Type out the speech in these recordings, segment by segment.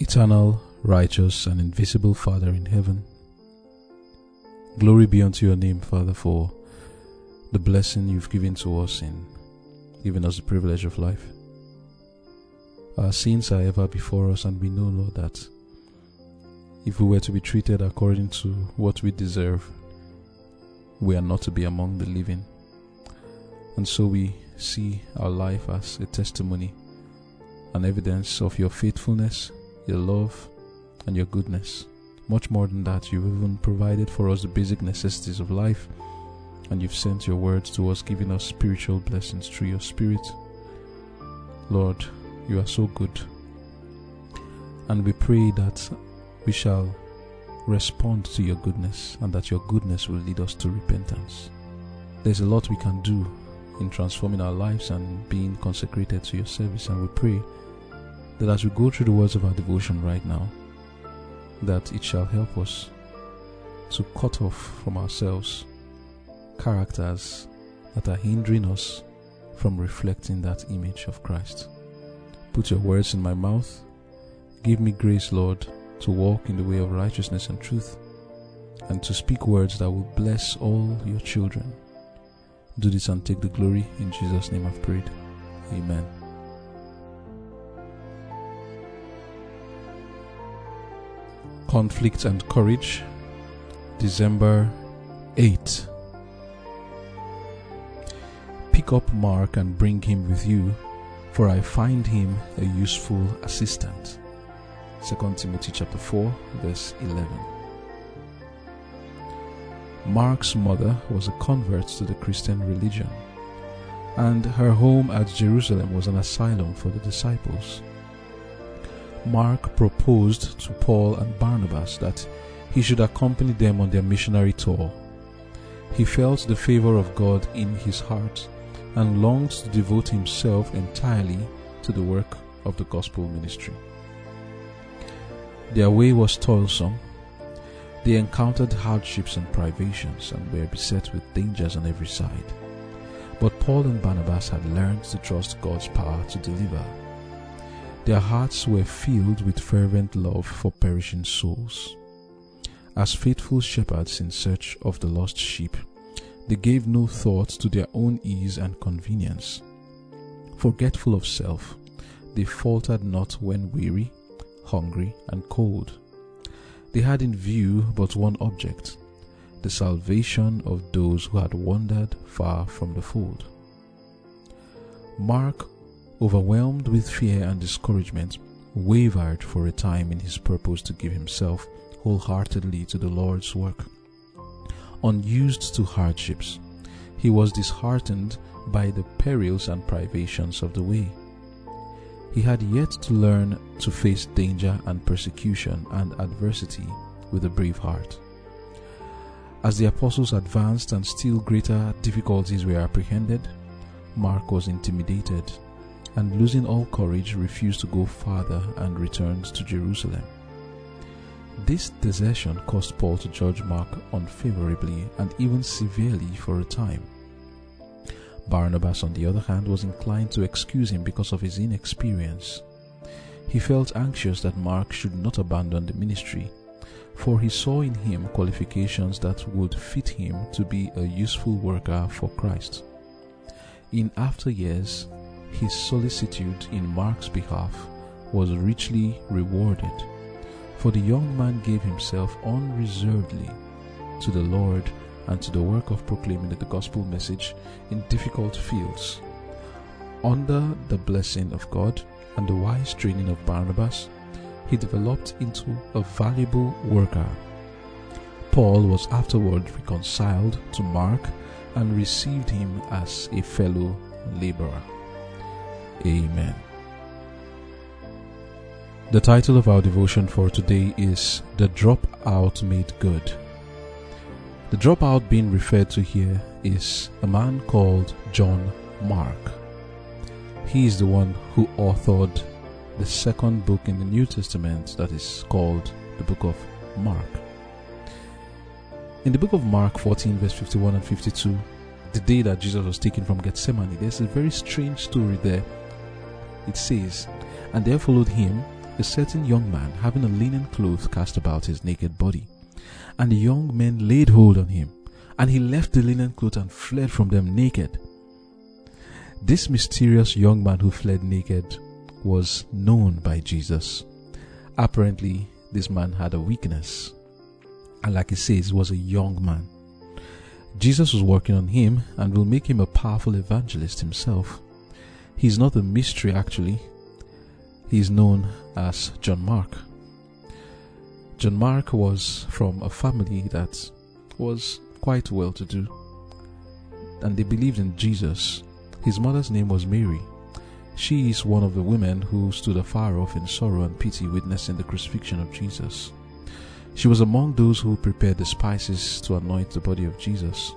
Eternal, righteous, and invisible Father in heaven, glory be unto your name, Father, for the blessing you've given to us in giving us the privilege of life. Our sins are ever before us, and we know, Lord, that if we were to be treated according to what we deserve, we are not to be among the living. And so we see our life as a testimony, an evidence of your faithfulness, your love, and your goodness. Much more than that, you've even provided for us the basic necessities of life, and you've sent your words to us, giving us spiritual blessings through your Spirit. Lord, you are so good. And we pray that we shall respond to your goodness and that your goodness will lead us to repentance. There's a lot we can do in transforming our lives and being consecrated to your service. And we pray that as we go through the words of our devotion right now, that it shall help us to cut off from ourselves characters that are hindering us from reflecting that image of Christ. Put your words in my mouth. Give me grace, Lord, to walk in the way of righteousness and truth, and to speak words that will bless all your children do this and take the glory. In Jesus' name I've prayed. Amen. Conflict and Courage, December 8. Pick up Mark and bring him with you, for I find him a useful assistant. 2 Timothy chapter 4, verse 11. Mark's mother was a convert to the Christian religion, and her home at Jerusalem was an asylum for the disciples. Mark proposed to Paul and Barnabas that he should accompany them on their missionary tour. He felt the favor of God in his heart and longed to devote himself entirely to the work of the gospel ministry. Their way was toilsome they encountered hardships and privations and were beset with dangers on every side. But Paul and Barnabas had learned to trust God's power to deliver. Their hearts were filled with fervent love for perishing souls. As faithful shepherds in search of the lost sheep, they gave no thought to their own ease and convenience. Forgetful of self, they faltered not when weary, hungry, and cold. They had in view but one object the salvation of those who had wandered far from the fold. Mark, overwhelmed with fear and discouragement, wavered for a time in his purpose to give himself wholeheartedly to the Lord's work. Unused to hardships, he was disheartened by the perils and privations of the way. He had yet to learn to face danger and persecution and adversity with a brave heart. As the apostles advanced and still greater difficulties were apprehended, Mark was intimidated and losing all courage refused to go farther and returned to Jerusalem. This desertion caused Paul to judge Mark unfavorably and even severely for a time. Barnabas, on the other hand, was inclined to excuse him because of his inexperience. He felt anxious that Mark should not abandon the ministry, for he saw in him qualifications that would fit him to be a useful worker for Christ. In after years, his solicitude in Mark's behalf was richly rewarded, for the young man gave himself unreservedly to the Lord and to the work of proclaiming the gospel message in difficult fields. Under the blessing of God and the wise training of Barnabas, he developed into a valuable worker. Paul was afterward reconciled to Mark and received him as a fellow laborer. Amen. The title of our devotion for today is The Dropout Made Good. The dropout being referred to here is a man called John Mark. He is the one who authored the second book in the New Testament that is called the book of Mark. In the book of Mark 14, verse 51 and 52, the day that Jesus was taken from Gethsemane, there's a very strange story there. It says, And there followed him a certain young man having a linen cloth cast about his naked body. And the young men laid hold on him, and he left the linen cloth and fled from them naked. This mysterious young man who fled naked was known by Jesus. Apparently, this man had a weakness. And like he says, was a young man. Jesus was working on him and will make him a powerful evangelist himself. He's not a mystery actually. He's known as John Mark. John Mark was from a family that was quite well to do. And they believed in Jesus. His mother's name was Mary. She is one of the women who stood afar off in sorrow and pity witnessing the crucifixion of Jesus. She was among those who prepared the spices to anoint the body of Jesus.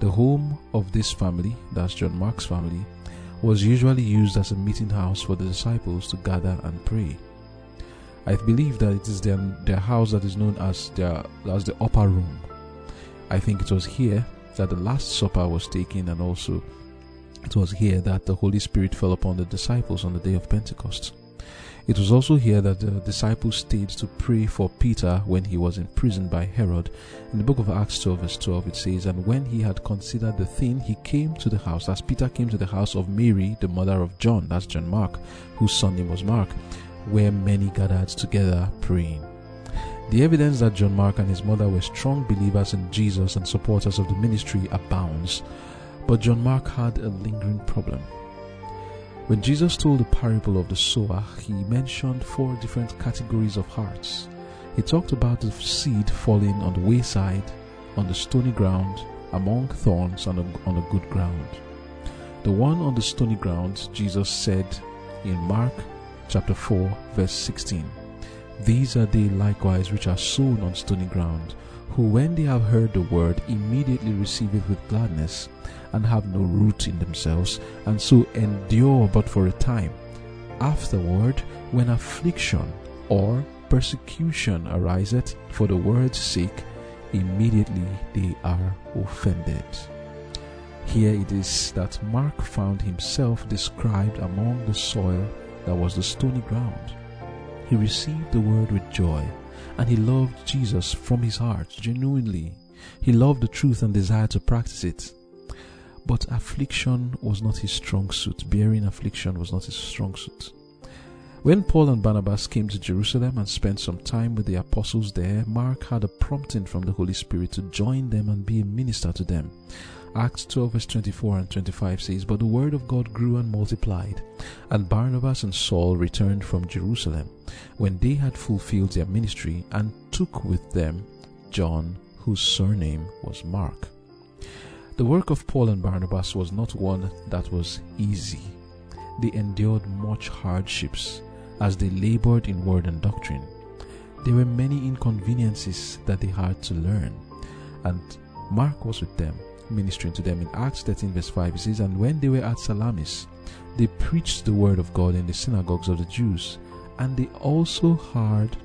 The home of this family, that's John Mark's family, was usually used as a meeting house for the disciples to gather and pray. I believe that it is their, their house that is known as their as the upper room. I think it was here that the Last Supper was taken, and also it was here that the Holy Spirit fell upon the disciples on the day of Pentecost. It was also here that the disciples stayed to pray for Peter when he was imprisoned by Herod. In the book of Acts 12, verse 12, it says, And when he had considered the thing, he came to the house, as Peter came to the house of Mary, the mother of John, that's John Mark, whose son name was Mark, where many gathered together praying. The evidence that John Mark and his mother were strong believers in Jesus and supporters of the ministry abounds. But John Mark had a lingering problem. When Jesus told the parable of the sower, he mentioned four different categories of hearts. He talked about the seed falling on the wayside, on the stony ground, among thorns, and on a good ground. The one on the stony ground, Jesus said in Mark chapter 4, verse 16 These are they likewise which are sown on stony ground, who when they have heard the word immediately receive it with gladness and have no root in themselves, and so endure but for a time. Afterward, when affliction or persecution ariseth for the word's sake, immediately they are offended. Here it is that Mark found himself described among the soil that was the stony ground. He received the word with joy, and he loved Jesus from his heart genuinely. He loved the truth and desired to practice it. But affliction was not his strong suit. Bearing affliction was not his strong suit. When Paul and Barnabas came to Jerusalem and spent some time with the apostles there, Mark had a prompting from the Holy Spirit to join them and be a minister to them. Acts 12, verse 24 and 25 says, But the word of God grew and multiplied, and Barnabas and Saul returned from Jerusalem when they had fulfilled their ministry and took with them John, whose surname was Mark. The work of Paul and Barnabas was not one that was easy. They endured much hardships as they labored in word and doctrine. There were many inconveniences that they had to learn, and Mark was with them, ministering to them. In Acts 13, verse 5, it says, And when they were at Salamis, they preached the word of God in the synagogues of the Jews, and they also heard,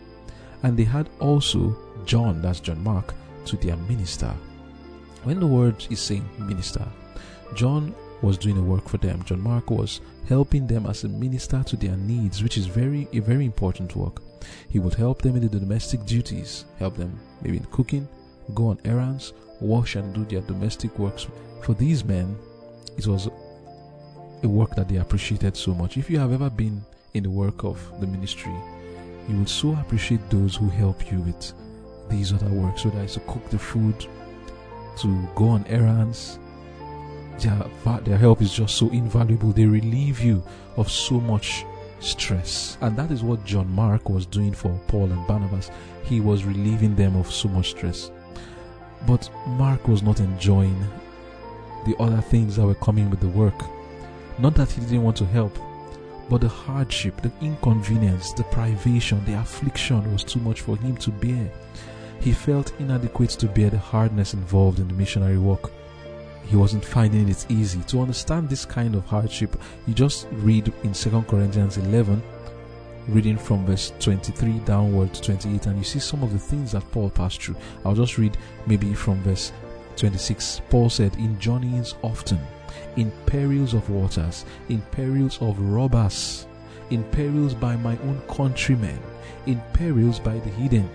and they had also John, that's John Mark, to their minister. When the word is saying minister, John was doing a work for them. John Mark was helping them as a minister to their needs, which is very a very important work. He would help them in the domestic duties, help them maybe in cooking, go on errands, wash and do their domestic works. For these men, it was a work that they appreciated so much. If you have ever been in the work of the ministry, you will so appreciate those who help you with these other works, whether it's to cook the food, to go on errands. Their, their help is just so invaluable. They relieve you of so much stress. And that is what John Mark was doing for Paul and Barnabas. He was relieving them of so much stress. But Mark was not enjoying the other things that were coming with the work. Not that he didn't want to help, but the hardship, the inconvenience, the privation, the affliction was too much for him to bear. He felt inadequate to bear the hardness involved in the missionary work. He wasn't finding it easy. To understand this kind of hardship, you just read in 2 Corinthians 11, reading from verse 23 downward to 28, and you see some of the things that Paul passed through. I'll just read maybe from verse 26. Paul said, In journeyings often, in perils of waters, in perils of robbers, in perils by my own countrymen, in perils by the hidden,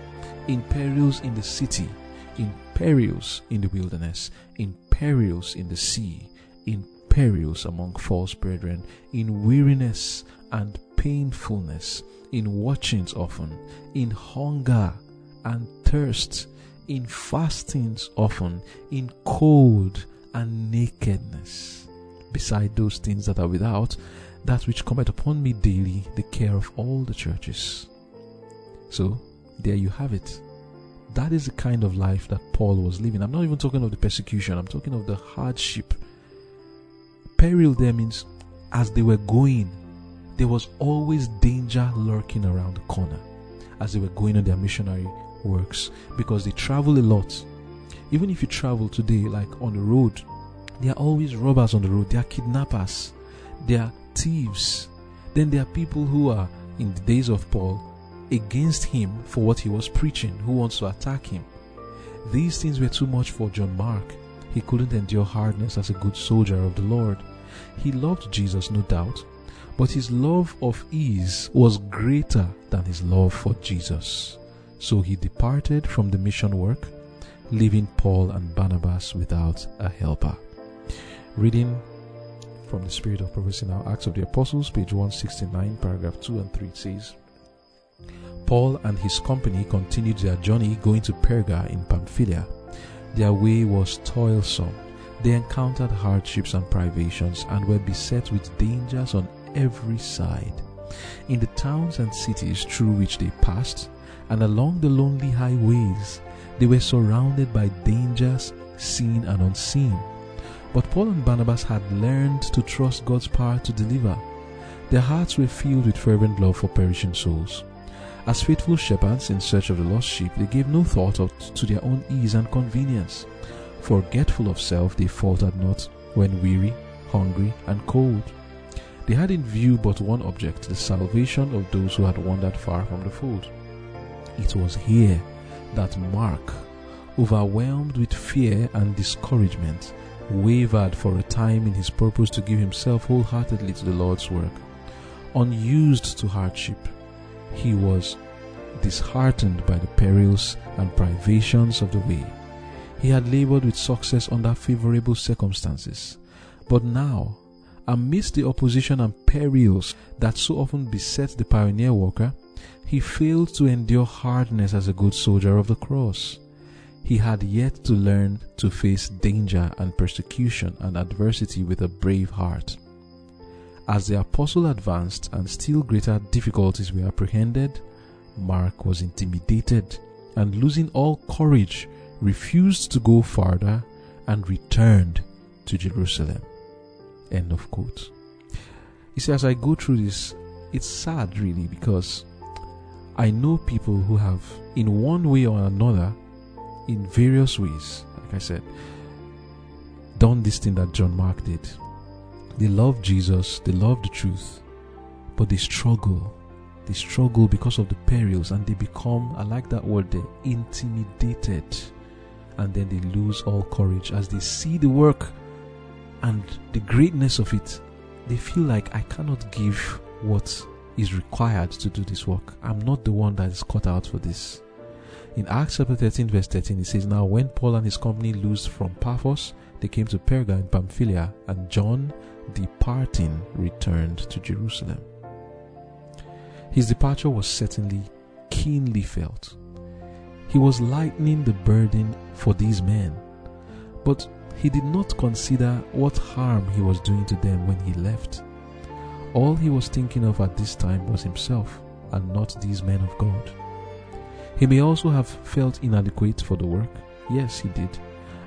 in perils in the city, in perils in the wilderness, in perils in the sea, in perils among false brethren, in weariness and painfulness, in watchings often, in hunger and thirst, in fastings often, in cold and nakedness. Beside those things that are without, that which cometh upon me daily, the care of all the churches. So, there you have it. That is the kind of life that Paul was living. I'm not even talking of the persecution, I'm talking of the hardship. Peril there means as they were going, there was always danger lurking around the corner as they were going on their missionary works because they travel a lot. Even if you travel today, like on the road, there are always robbers on the road, there are kidnappers, there are thieves. Then there are people who are, in the days of Paul, against him for what he was preaching, who wants to attack him. These things were too much for John Mark. He couldn't endure hardness as a good soldier of the Lord. He loved Jesus, no doubt, but his love of ease was greater than his love for Jesus. So he departed from the mission work, leaving Paul and Barnabas without a helper. Reading from the Spirit of Prophecy now, Acts of the Apostles, page 169, paragraph 2 and 3 says, Paul and his company continued their journey going to Perga in Pamphylia. Their way was toilsome. They encountered hardships and privations and were beset with dangers on every side. In the towns and cities through which they passed, and along the lonely highways, they were surrounded by dangers seen and unseen. But Paul and Barnabas had learned to trust God's power to deliver. Their hearts were filled with fervent love for perishing souls. As faithful shepherds in search of the lost sheep, they gave no thought to their own ease and convenience. Forgetful of self, they faltered not when weary, hungry, and cold. They had in view but one object the salvation of those who had wandered far from the fold. It was here that Mark, overwhelmed with fear and discouragement, wavered for a time in his purpose to give himself wholeheartedly to the Lord's work. Unused to hardship, he was disheartened by the perils and privations of the way. He had labored with success under favorable circumstances, but now, amidst the opposition and perils that so often beset the pioneer worker, he failed to endure hardness as a good soldier of the cross. He had yet to learn to face danger and persecution and adversity with a brave heart. As the apostle advanced and still greater difficulties were apprehended, Mark was intimidated and losing all courage refused to go farther and returned to Jerusalem. End of quote. You see, as I go through this, it's sad really because I know people who have, in one way or another, in various ways, like I said, done this thing that John Mark did. They love Jesus, they love the truth, but they struggle. They struggle because of the perils and they become, I like that word there, intimidated. And then they lose all courage as they see the work and the greatness of it. They feel like I cannot give what is required to do this work. I'm not the one that is cut out for this. In Acts chapter 13, verse 13, it says, Now when Paul and his company loosed from Paphos, they came to Perga in Pamphylia, and John, departing, returned to Jerusalem. His departure was certainly keenly felt. He was lightening the burden for these men, but he did not consider what harm he was doing to them when he left. All he was thinking of at this time was himself and not these men of God. He may also have felt inadequate for the work. Yes, he did.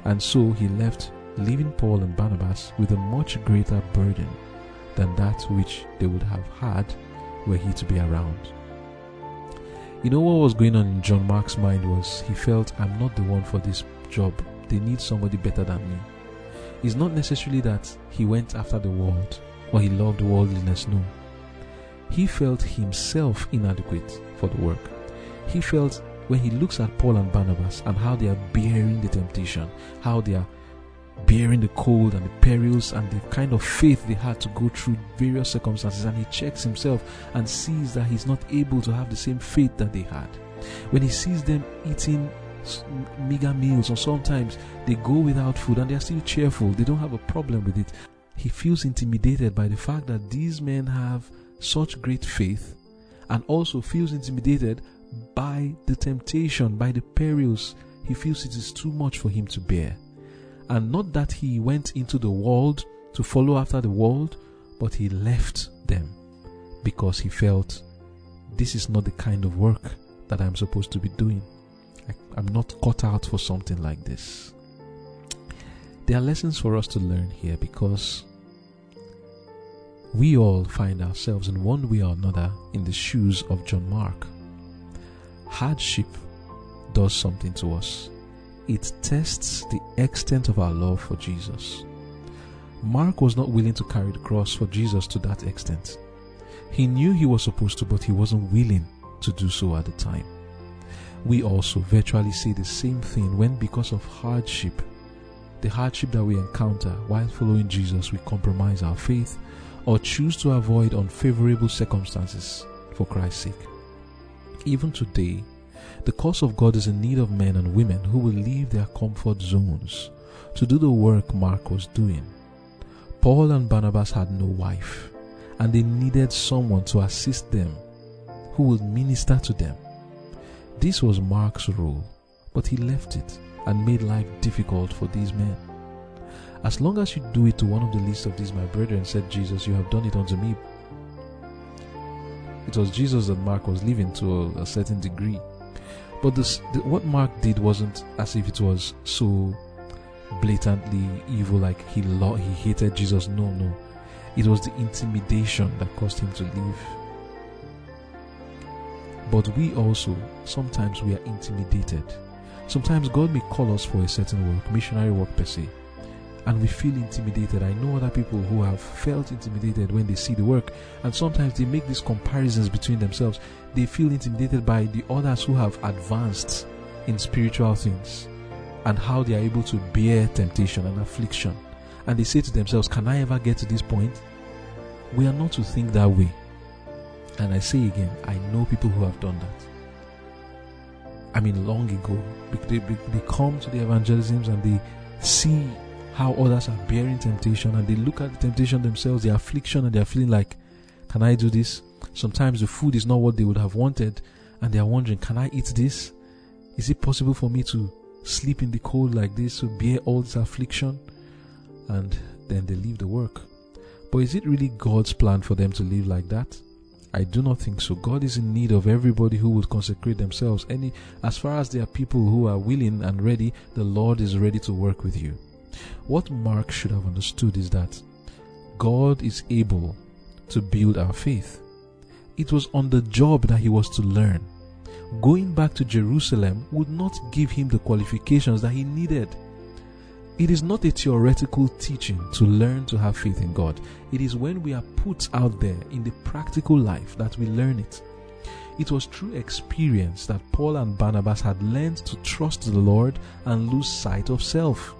And so he left, leaving Paul and Barnabas with a much greater burden than that which they would have had were he to be around. You know what was going on in John Mark's mind was he felt I'm not the one for this job. They need somebody better than me. It's not necessarily that he went after the world or he loved worldliness. No. He felt himself inadequate for the work. He felt when he looks at Paul and Barnabas and how they are bearing the temptation, how they are bearing the cold and the perils and the kind of faith they had to go through various circumstances and he checks himself and sees that he's not able to have the same faith that they had when he sees them eating meager meals or sometimes they go without food and they're still cheerful. They don't have a problem with it. He feels intimidated by the fact that these men have such great faith and also feels intimidated by the temptation by the perils. He feels it is too much for him to bear. And not that he went into the world to follow after the world, but he left them because he felt this is not the kind of work that I'm supposed to be doing. I, am not cut out for something like this. There are lessons for us to learn here because we all find ourselves in one way or another in the shoes of John Mark. Hardship does something to us it tests the extent of our love for Jesus. Mark was not willing to carry the cross for Jesus to that extent. He knew he was supposed to, but he wasn't willing to do so at the time. We also virtually say the same thing when, because of hardship, the hardship that we encounter while following Jesus, we compromise our faith or choose to avoid unfavorable circumstances for Christ's sake. Even today, the cause of God is in need of men and women who will leave their comfort zones to do the work Mark was doing. Paul and Barnabas had no wife, and they needed someone to assist them who would minister to them. This was Mark's role, but he left it and made life difficult for these men. As long as you do it to one of the least of these, my brethren, said Jesus, you have done it unto me. It was Jesus that Mark was leaving to a, a certain degree. But this, the, what Mark did wasn't as if it was so blatantly evil, like he lo- he hated Jesus. No, no, it was the intimidation that caused him to leave. But we also sometimes we are intimidated. Sometimes God may call us for a certain work, missionary work per se, and we feel intimidated. I know other people who have felt intimidated when they see the work, and sometimes they make these comparisons between themselves. They feel intimidated by the others who have advanced in spiritual things and how they are able to bear temptation and affliction. And they say to themselves, Can I ever get to this point? We are not to think that way. And I say again, I know people who have done that. I mean, long ago, they, they come to the evangelisms and they see how others are bearing temptation and they look at the temptation themselves, the affliction, and they're feeling like, Can I do this? Sometimes the food is not what they would have wanted, and they are wondering, Can I eat this? Is it possible for me to sleep in the cold like this, to bear all this affliction? And then they leave the work. But is it really God's plan for them to live like that? I do not think so. God is in need of everybody who would consecrate themselves. Any as far as there are people who are willing and ready, the Lord is ready to work with you. What Mark should have understood is that God is able to build our faith. It was on the job that he was to learn. Going back to Jerusalem would not give him the qualifications that he needed. It is not a theoretical teaching to learn to have faith in God. It is when we are put out there in the practical life that we learn it. It was through experience that Paul and Barnabas had learned to trust the Lord and lose sight of self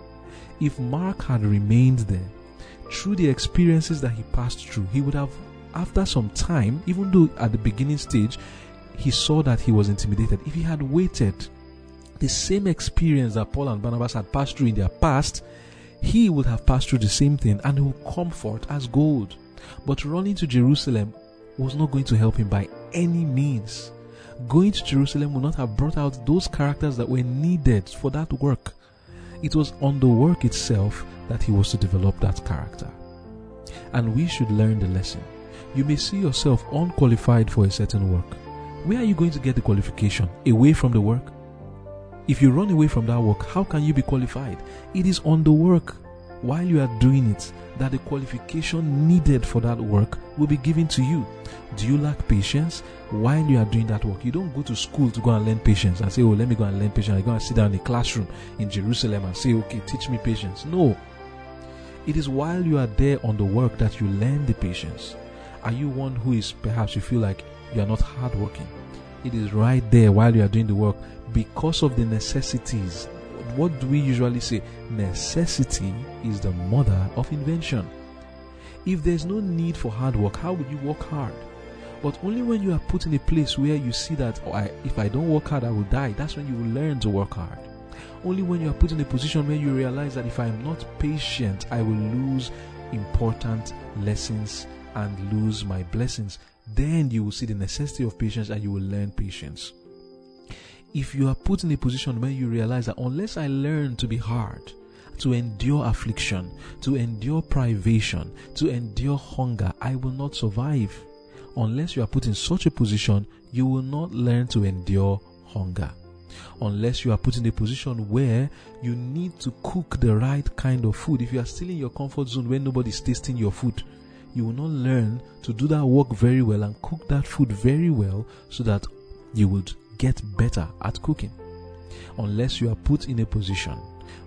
if Mark had remained there, through the experiences that he passed through, he would have, after some time, even though at the beginning stage, he saw that he was intimidated. If he had waited, the same experience that Paul and Barnabas had passed through in their past, he would have passed through the same thing and he would comfort as gold. But running to Jerusalem was not going to help him by any means. Going to Jerusalem would not have brought out those characters that were needed for that work. It was on the work itself that he was to develop that character. And we should learn the lesson. You may see yourself unqualified for a certain work. Where are you going to get the qualification? Away from the work? If you run away from that work, how can you be qualified? It is on the work while you are doing it that the qualification needed for that work will be given to you. Do you lack patience while you are doing that work? You don't go to school to go and learn patience and say, Oh, let me go and learn patience. I go and sit down in a classroom in Jerusalem and say, Okay, teach me patience. No. It is while you are there on the work that you learn the patience. Are you one who is perhaps you feel like you are not hardworking? It is right there while you are doing the work because of the necessities what do we usually say? Necessity is the mother of invention. If there's no need for hard work, how would you work hard? But only when you are put in a place where you see that oh, I, if I don't work hard, I will die, that's when you will learn to work hard. Only when you are put in a position where you realize that if I am not patient, I will lose important lessons and lose my blessings, then you will see the necessity of patience and you will learn patience. If you are put in a position where you realize that unless I learn to be hard, to endure affliction, to endure privation, to endure hunger, I will not survive. Unless you are put in such a position, you will not learn to endure hunger. Unless you are put in a position where you need to cook the right kind of food. If you are still in your comfort zone where nobody is tasting your food, you will not learn to do that work very well and cook that food very well so that you would get better at cooking. Unless you are put in a position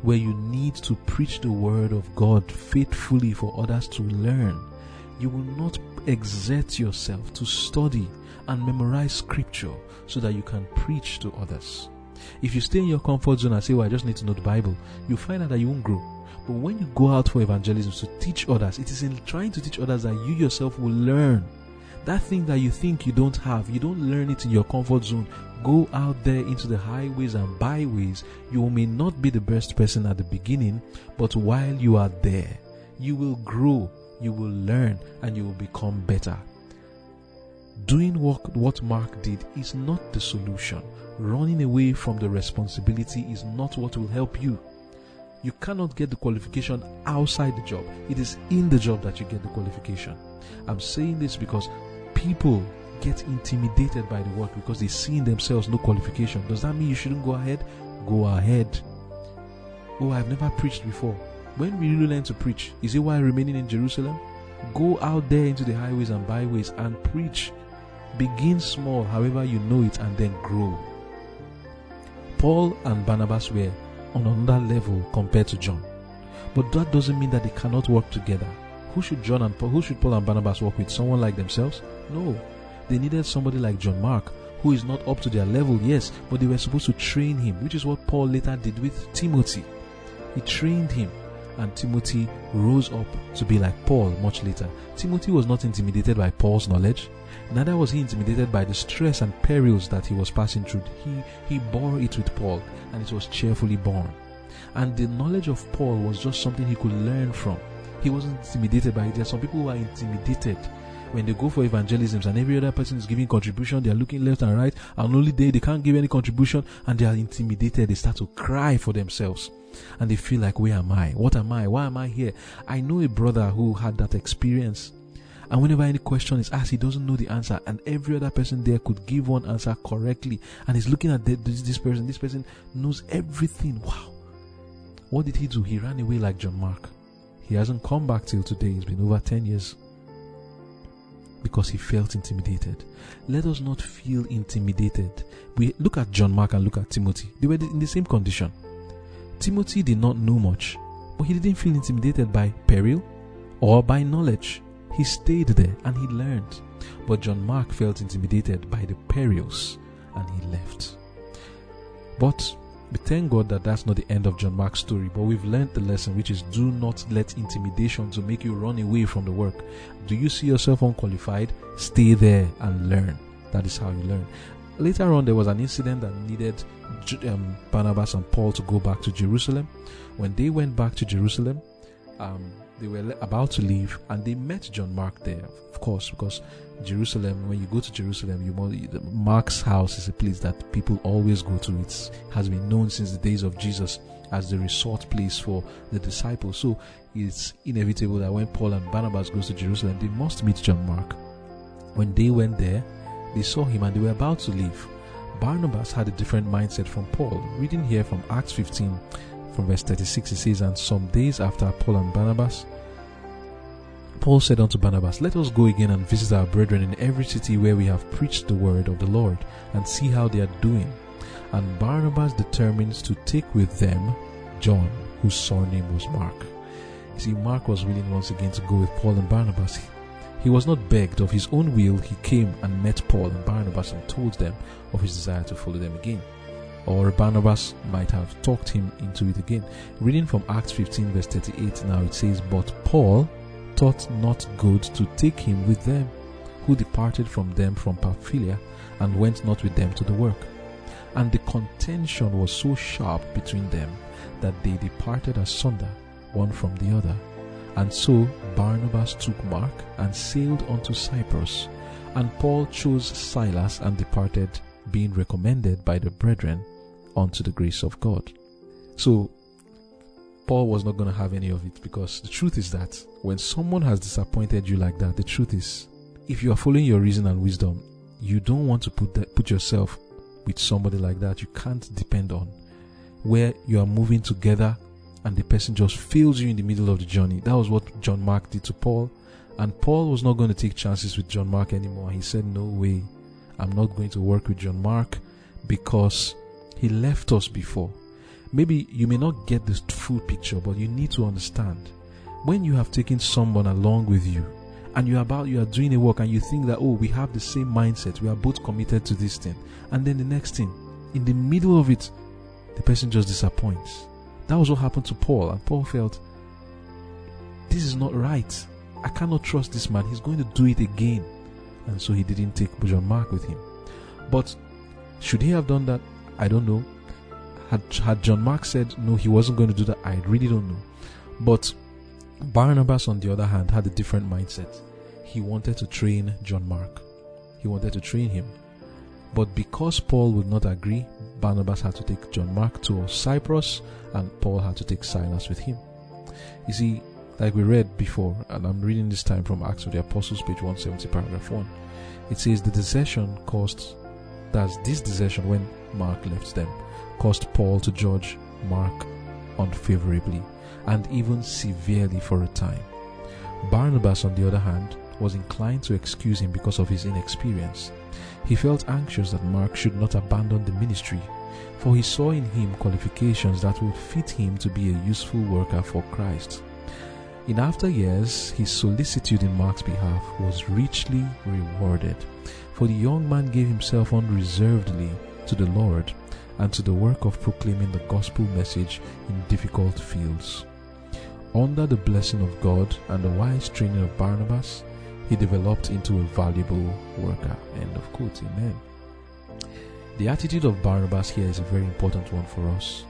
where you need to preach the word of God faithfully for others to learn, you will not exert yourself to study and memorize scripture so that you can preach to others. If you stay in your comfort zone and say, Well, I just need to know the Bible, you find out that you won't grow. But when you go out for evangelism to teach others, it is in trying to teach others that you yourself will learn. That thing that you think you don't have, you don't learn it in your comfort zone. Go out there into the highways and byways. You may not be the best person at the beginning, but while you are there, you will grow, you will learn, and you will become better. Doing what, what Mark did is not the solution. Running away from the responsibility is not what will help you. You cannot get the qualification outside the job. It is in the job that you get the qualification. I'm saying this because people get intimidated by the work because they see in themselves no qualification. Does that mean you shouldn't go ahead? Go ahead. Oh, I've never preached before. When will you learn to preach? Is it while remaining in Jerusalem? Go out there into the highways and byways and preach. Begin small, however you know it, and then grow. Paul and Barnabas were on another level compared to John. But that doesn't mean that they cannot work together. Who should John and Paul, who should Paul and Barnabas work with? Someone like themselves? No. They needed somebody like John Mark, who is not up to their level, yes, but they were supposed to train him, which is what Paul later did with Timothy. He trained him, and Timothy rose up to be like Paul much later. Timothy was not intimidated by Paul's knowledge, neither was he intimidated by the stress and perils that he was passing through. He, he bore it with Paul, and it was cheerfully borne. And the knowledge of Paul was just something he could learn from. He wasn't intimidated by it. There are some people who are intimidated when they go for evangelisms and every other person is giving contribution, they are looking left and right, and only they they can't give any contribution and they are intimidated. They start to cry for themselves. And they feel like, where am I? What am I? Why am I here? I know a brother who had that experience. And whenever any question is asked, he doesn't know the answer, and every other person there could give one answer correctly. And he's looking at this, this person. This person knows everything. Wow. What did he do? He ran away like John Mark. He hasn't come back till today. It's been over 10 years because he felt intimidated. Let us not feel intimidated. We look at John Mark and look at Timothy. They were in the same condition. Timothy did not know much, but he didn't feel intimidated by peril or by knowledge. He stayed there and he learned. But John Mark felt intimidated by the perils and he left. But we thank God that that's not the end of John Mark's story, but we've learned the lesson, which is do not let intimidation to make you run away from the work. Do you see yourself unqualified? Stay there and learn. That is how you learn. Later on, there was an incident that needed um, Barnabas and Paul to go back to Jerusalem. When they went back to Jerusalem, um, they were about to leave and they met John Mark there, of course, because Jerusalem, when you go to Jerusalem, you Mark's house is a place that people always go to. It has been known since the days of Jesus as the resort place for the disciples. So it's inevitable that when Paul and Barnabas goes to Jerusalem, they must meet John Mark. When they went there, they saw him and they were about to leave. Barnabas had a different mindset from Paul. Reading here from Acts 15, from verse 36, it says, And some days after Paul and Barnabas, Paul said unto Barnabas, Let us go again and visit our brethren in every city where we have preached the word of the Lord, and see how they are doing. And Barnabas determines to take with them John, whose surname was Mark. You see, Mark was willing once again to go with Paul and Barnabas. He was not begged of his own will, he came and met Paul and Barnabas and told them of his desire to follow them again. or Barnabas might have talked him into it again. Reading from Acts 15, verse 38 now, it says, But Paul thought not good to take him with them, who departed from them from Pamphylia and went not with them to the work. And the contention was so sharp between them that they departed asunder, one from the other. And so Barnabas took Mark and sailed unto Cyprus, and Paul chose Silas and departed, being recommended by the brethren unto the grace of God. So Paul was not going to have any of it because the truth is that when someone has disappointed you like that, the truth is if you are following your reason and wisdom, you don't want to put that, put yourself with somebody like that you can't depend on where you are moving together and the person just fails you in the middle of the journey. That was what John Mark did to Paul. And Paul was not going to take chances with John Mark anymore. He said, No way, I'm not going to work with John Mark because he left us before. Maybe you may not get the full picture, but you need to understand. When you have taken someone along with you and you are about you are doing a work and you think that oh we have the same mindset we are both committed to this thing and then the next thing in the middle of it the person just disappoints. That was what happened to paul and paul felt this is not right. I cannot trust this man. He's going to do it again. And so he didn't take john mark with him. But should he have done that? I don't know had, had john mark said no he wasn't going to do that i really don't know but barnabas on the other hand had a different mindset he wanted to train John Mark. He wanted to train him. But because Paul would not agree, Barnabas had to take John Mark to Cyprus and Paul had to take Silas with him. You see, like we read before, and I'm reading this time from Acts of the Apostles, page 170, paragraph 1. It says the desertion caused, that's this desertion when Mark left them, caused Paul to judge Mark unfavorably and even severely for a time. Barnabas, on the other hand, was inclined to excuse him because of his inexperience. He felt anxious that Mark should not abandon the ministry, for he saw in him qualifications that would fit him to be a useful worker for Christ. In after years, his solicitude in Mark's behalf was richly rewarded, for the young man gave himself unreservedly to the Lord and to the work of proclaiming the gospel message in difficult fields. Under the blessing of God and the wise training of Barnabas, he developed into a valuable worker. End of quote. Amen. The attitude of Barnabas here is a very important one for us.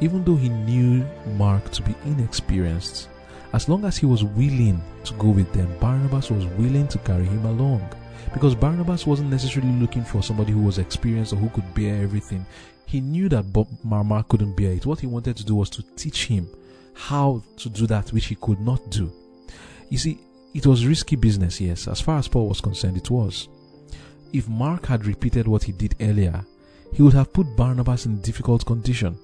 Even though he knew Mark to be inexperienced, as long as he was willing to go with them, Barnabas was willing to carry him along. Because Barnabas wasn't necessarily looking for somebody who was experienced or who could bear everything. He knew that Mark couldn't bear it. What he wanted to do was to teach him how to do that which he could not do. You see, it was risky business, yes, as far as Paul was concerned, it was. If Mark had repeated what he did earlier, he would have put Barnabas in difficult condition.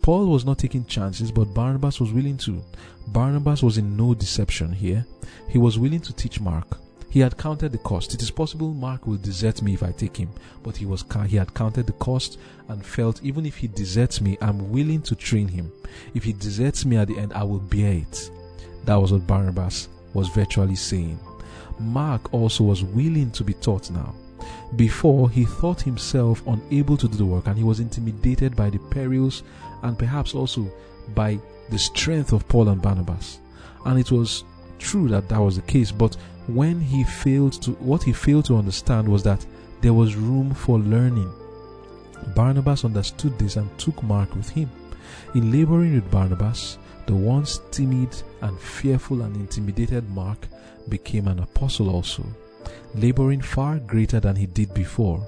Paul was not taking chances, but Barnabas was willing to. Barnabas was in no deception here. He was willing to teach Mark. He had counted the cost. It is possible Mark will desert me if I take him, but he was he had counted the cost and felt even if he deserts me, I'm willing to train him. If he deserts me at the end, I will bear it. That was what Barnabas was virtually saying. Mark also was willing to be taught now. Before, he thought himself unable to do the work and he was intimidated by the perils and perhaps also by the strength of Paul and Barnabas. And it was true that that was the case, but when he failed to, what he failed to understand was that there was room for learning. Barnabas understood this and took Mark with him. In laboring with Barnabas, the once timid and fearful and intimidated Mark became an apostle also, laboring far greater than he did before.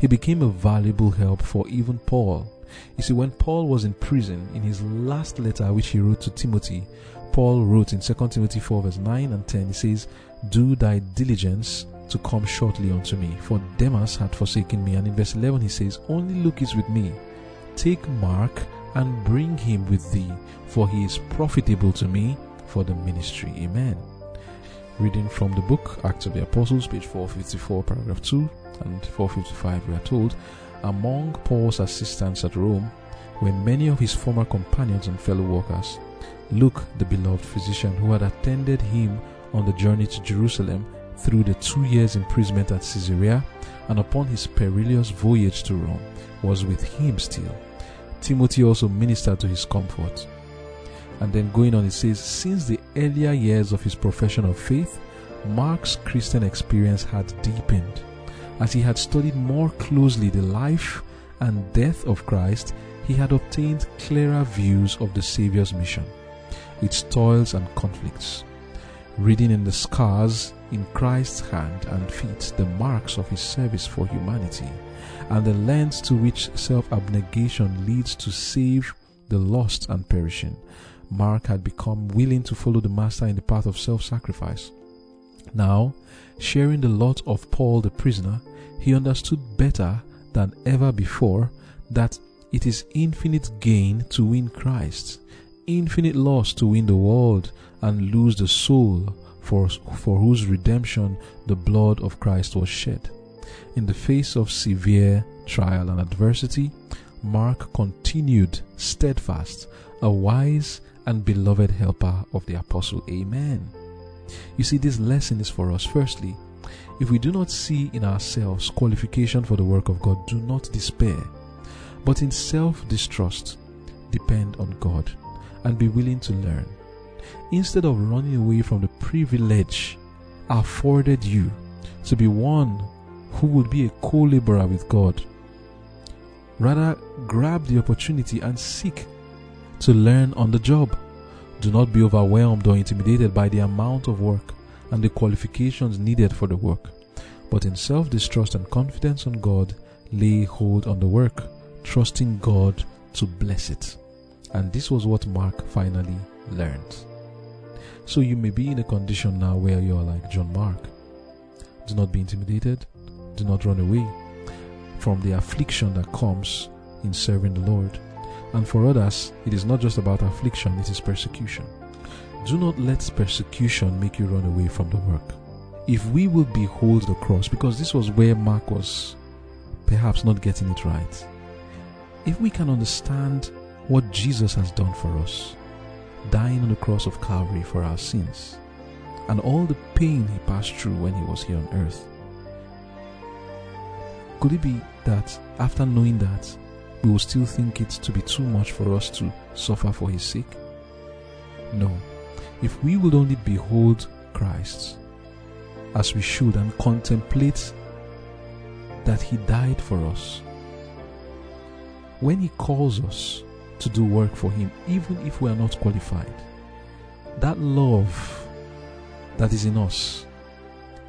He became a valuable help for even Paul. You see, when Paul was in prison, in his last letter which he wrote to Timothy, Paul wrote in 2 Timothy 4 verse 9 and 10, he says, Do thy diligence to come shortly unto me, for Demas had forsaken me. And in verse 11 he says, Only Luke is with me. Take Mark and bring him with thee, for he is profitable to me for the ministry. Amen. Reading from the book Acts of the Apostles, page 454, paragraph 2 and 455, we are told, Among Paul's assistants at Rome were many of his former companions and fellow workers. Luke, the beloved physician who had attended him on the journey to Jerusalem, through the two years' imprisonment at Caesarea and upon his perilous voyage to Rome, was with him still. Timothy also ministered to his comfort. And then going on, it says, Since the earlier years of his profession of faith, Mark's Christian experience had deepened. As he had studied more closely the life and death of Christ, he had obtained clearer views of the Saviour's mission, its toils and conflicts. Reading in the scars in Christ's hand and feet the marks of his service for humanity, and the lengths to which self abnegation leads to save the lost and perishing, Mark had become willing to follow the Master in the path of self sacrifice. Now, sharing the lot of Paul the prisoner, he understood better than ever before that it is infinite gain to win Christ, infinite loss to win the world and lose the soul for, for whose redemption the blood of Christ was shed. In the face of severe trial and adversity, Mark continued steadfast, a wise and beloved helper of the apostle. Amen. You see, this lesson is for us. Firstly, if we do not see in ourselves qualification for the work of God, do not despair, but in self distrust, depend on God and be willing to learn. Instead of running away from the privilege afforded you to be one who would be a co laborer with God, rather grab the opportunity and seek to learn on the job. Do not be overwhelmed or intimidated by the amount of work and the qualifications needed for the work, but in self distrust and confidence on God, lay hold on the work, trusting God to bless it. And this was what Mark finally learned. So you may be in a condition now where you're like John Mark. Do not be intimidated, do not run away from the affliction that comes in serving the Lord. And for others, it is not just about affliction, it is persecution. Do not let persecution make you run away from the work. If we will behold the cross, because this was where Mark was perhaps not getting it right, if we can understand what Jesus has done for us, dying on the cross of Calvary for our sins, and all the pain he passed through when he was here on earth, could it be that after knowing that, we will still think it to be too much for us to suffer for his sake? No. If we would only behold Christ as we should and contemplate that he died for us, when he calls us to do work for him, even if we are not qualified, that love that is in us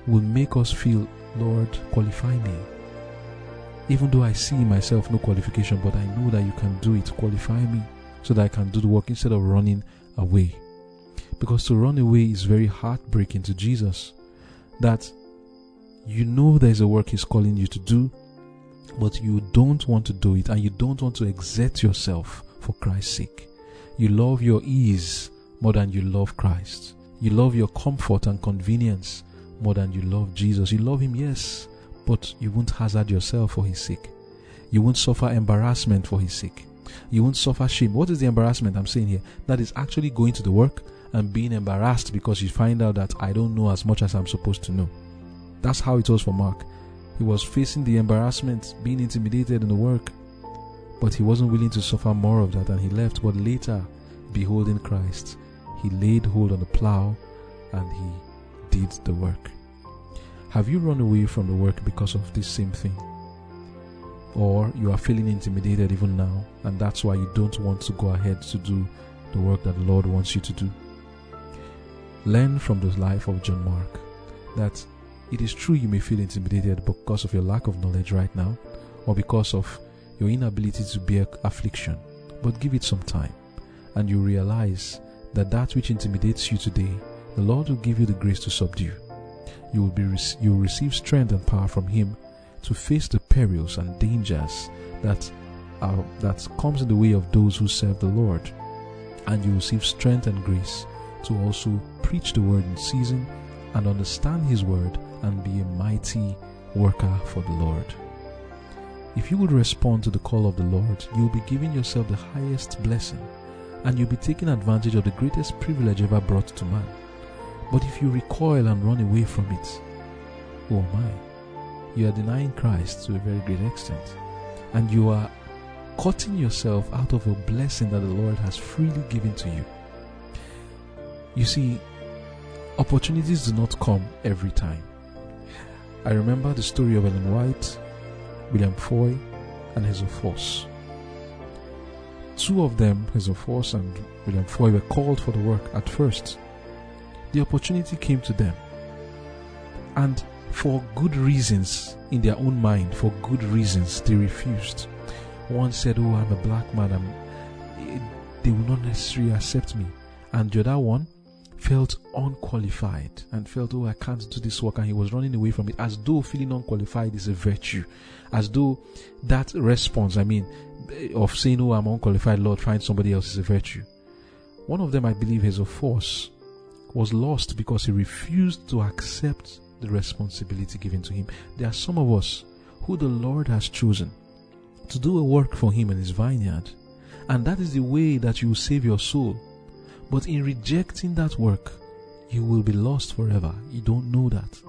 will make us feel, Lord, qualify me even though I see myself no qualification, but I know that you can do it. Qualify me so that I can do the work instead of running away. Because to run away is very heartbreaking to Jesus. That you know there's a work He's calling you to do, but you don't want to do it and you don't want to exert yourself for Christ's sake. You love your ease more than you love Christ. You love your comfort and convenience more than you love Jesus. You love Him, yes, but you won't hazard yourself for his sake. You won't suffer embarrassment for his sake. You won't suffer shame. What is the embarrassment I'm saying here? That is actually going to the work and being embarrassed because you find out that I don't know as much as I'm supposed to know. That's how it was for Mark. He was facing the embarrassment, being intimidated in the work, but he wasn't willing to suffer more of that and he left. But later, beholding Christ, he laid hold on the plow and he did the work. Have you run away from the work because of this same thing? Or you are feeling intimidated even now, and that's why you don't want to go ahead to do the work that the Lord wants you to do? Learn from the life of John Mark that it is true you may feel intimidated because of your lack of knowledge right now, or because of your inability to bear affliction, but give it some time, and you realize that that which intimidates you today, the Lord will give you the grace to subdue you will be you will receive strength and power from him to face the perils and dangers that are, that comes in the way of those who serve the Lord and you will receive strength and grace to also preach the word in season and understand his word and be a mighty worker for the Lord. If you would respond to the call of the Lord, you'll be giving yourself the highest blessing and you'll be taking advantage of the greatest privilege ever brought to man but if you recoil and run away from it, oh my, you are denying Christ to a very great extent. And you are cutting yourself out of a blessing that the Lord has freely given to you. You see, opportunities do not come every time. I remember the story of Ellen White, William Foy, and Hazen Foss. Two of them, Hazen Foss and William Foy, were called for the work at first. The opportunity came to them. And for good reasons, in their own mind, for good reasons, they refused. One said, Oh, I'm a black man, I'm, eh, they will not necessarily accept me. And the other one felt unqualified and felt, Oh, I can't do this work. And he was running away from it as though feeling unqualified is a virtue. As though that response, I mean, of saying, Oh, I'm unqualified, Lord, find somebody else is a virtue. One of them, I believe, is a force, was lost because he refused to accept the responsibility given to him. There are some of us who the Lord has chosen to do a work for him in his vineyard. And that is the way that you save your soul. But in rejecting that work, you will be lost forever. You don't know that.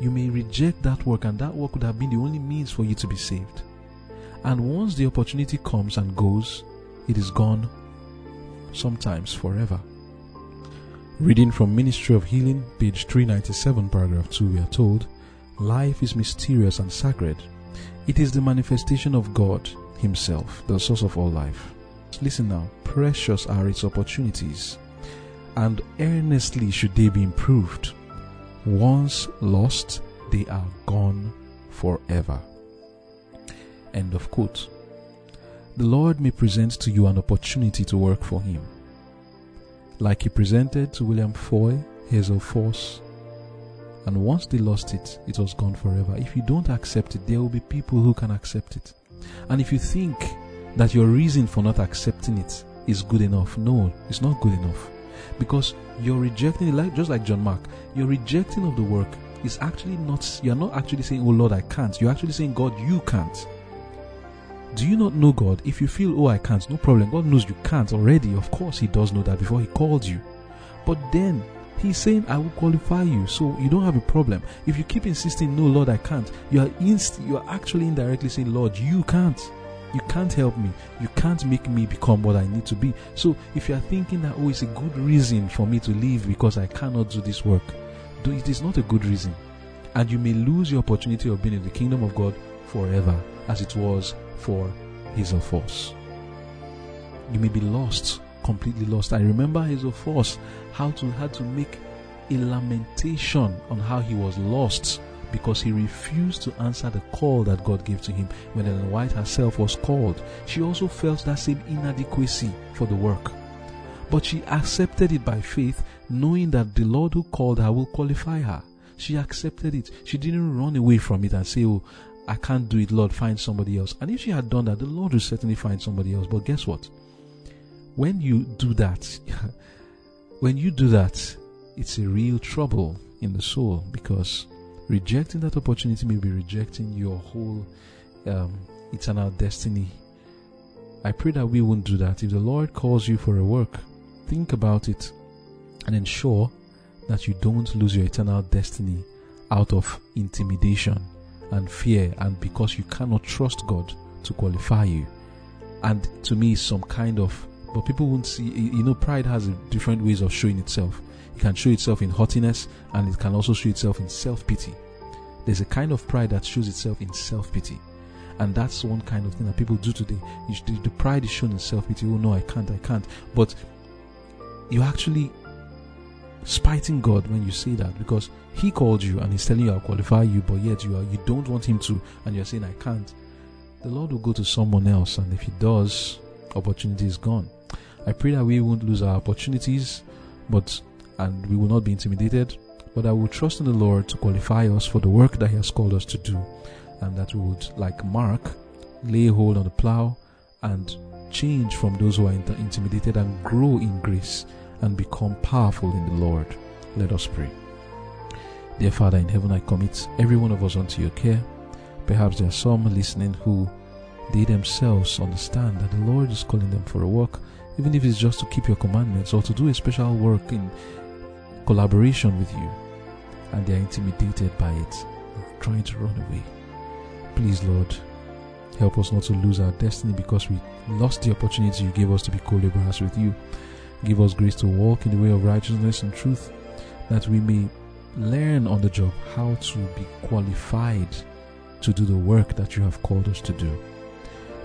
You may reject that work, and that work would have been the only means for you to be saved. And once the opportunity comes and goes, it is gone, sometimes forever. Reading from Ministry of Healing, page 397, paragraph 2, we are told, Life is mysterious and sacred. It is the manifestation of God Himself, the source of all life. Listen now, precious are its opportunities, and earnestly should they be improved. Once lost, they are gone forever. End of quote. The Lord may present to you an opportunity to work for Him, like He presented to William Foy, Hazen Foss, and once they lost it, it was gone forever. If you don't accept it, there will be people who can accept it. And if you think that your reason for not accepting it is good enough, no, it's not good enough. Because you're rejecting like, just like John Mark, you're rejecting of the work is actually not, you're not actually saying, Oh Lord, I can't. You're actually saying, God, you can't. Do you not know God? If you feel, Oh, I can't, no problem. God knows you can't already. Of course, He does know that before He called you. But then He's saying, I will qualify you, so you don't have a problem. If you keep insisting, no, Lord, I can't, you are inst- you are actually indirectly saying, Lord, you can't. You can't help me. You can't make me become what I need to be. So if you are thinking that, oh, it's a good reason for me to leave because I cannot do this work, it is not a good reason. And you may lose your opportunity of being in the kingdom of God forever, as it was for Hazen Foss. You may be lost completely lost. I remember Hazen Foss how to had to make a lamentation on how he was lost because he refused to answer the call that God gave to him when Ellen White herself was called. She also felt that same inadequacy for the work. But she accepted it by faith, knowing that the Lord who called her will qualify her. She accepted it. She didn't run away from it and say, Oh, I can't do it, Lord, find somebody else. And if she had done that, the Lord would certainly find somebody else. But guess what? when you do that, when you do that, it's a real trouble in the soul because rejecting that opportunity may be rejecting your whole um, eternal destiny. I pray that we won't do that. If the Lord calls you for a work, think about it and ensure that you don't lose your eternal destiny out of intimidation and fear and because you cannot trust God to qualify you. And to me, some kind of but people won't see you know pride has different ways of showing itself it can show itself in haughtiness and it can also show itself in self-pity. There's a kind of pride that shows itself in self-pity. And that's one kind of thing that people do today. The pride is shown in self-pity. Oh no i can't i can't. But you're actually spiting god when you say that because he called you and he's telling you i'll qualify you but yet you are you don't want him to and you're saying i can't. The lord will go to someone else and if he does opportunity is gone. I pray that we won't lose our opportunities, but and we will not be intimidated, but I will trust in the Lord to qualify us for the work that He has called us to do, and that we would, like Mark, lay hold on the plow and change from those who are intimidated and grow in grace and become powerful in the Lord. Let us pray. Dear Father in heaven, I commit every one of us unto your care. Perhaps there are some listening who they themselves understand that the Lord is calling them for a work even if it's just to keep your commandments or to do a special work in collaboration with you. and they are intimidated by it, trying to run away. Please, Lord, help us not to lose our destiny because we lost the opportunity you gave us to be co laborers with you. Give us grace to walk in the way of righteousness and truth, that we may learn on the job how to be qualified to do the work that you have called us to do.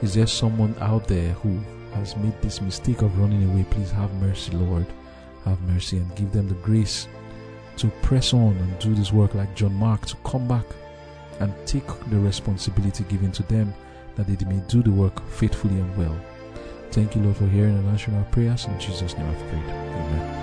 Is there someone out there who has made this mistake of running away? Please have mercy, Lord. Have mercy and give them the grace to press on and do this work like John Mark, to come back and take the responsibility given to them that they may do the work faithfully and well. Thank you, Lord, for hearing and answering our prayers. In Jesus' name I've prayed. Amen.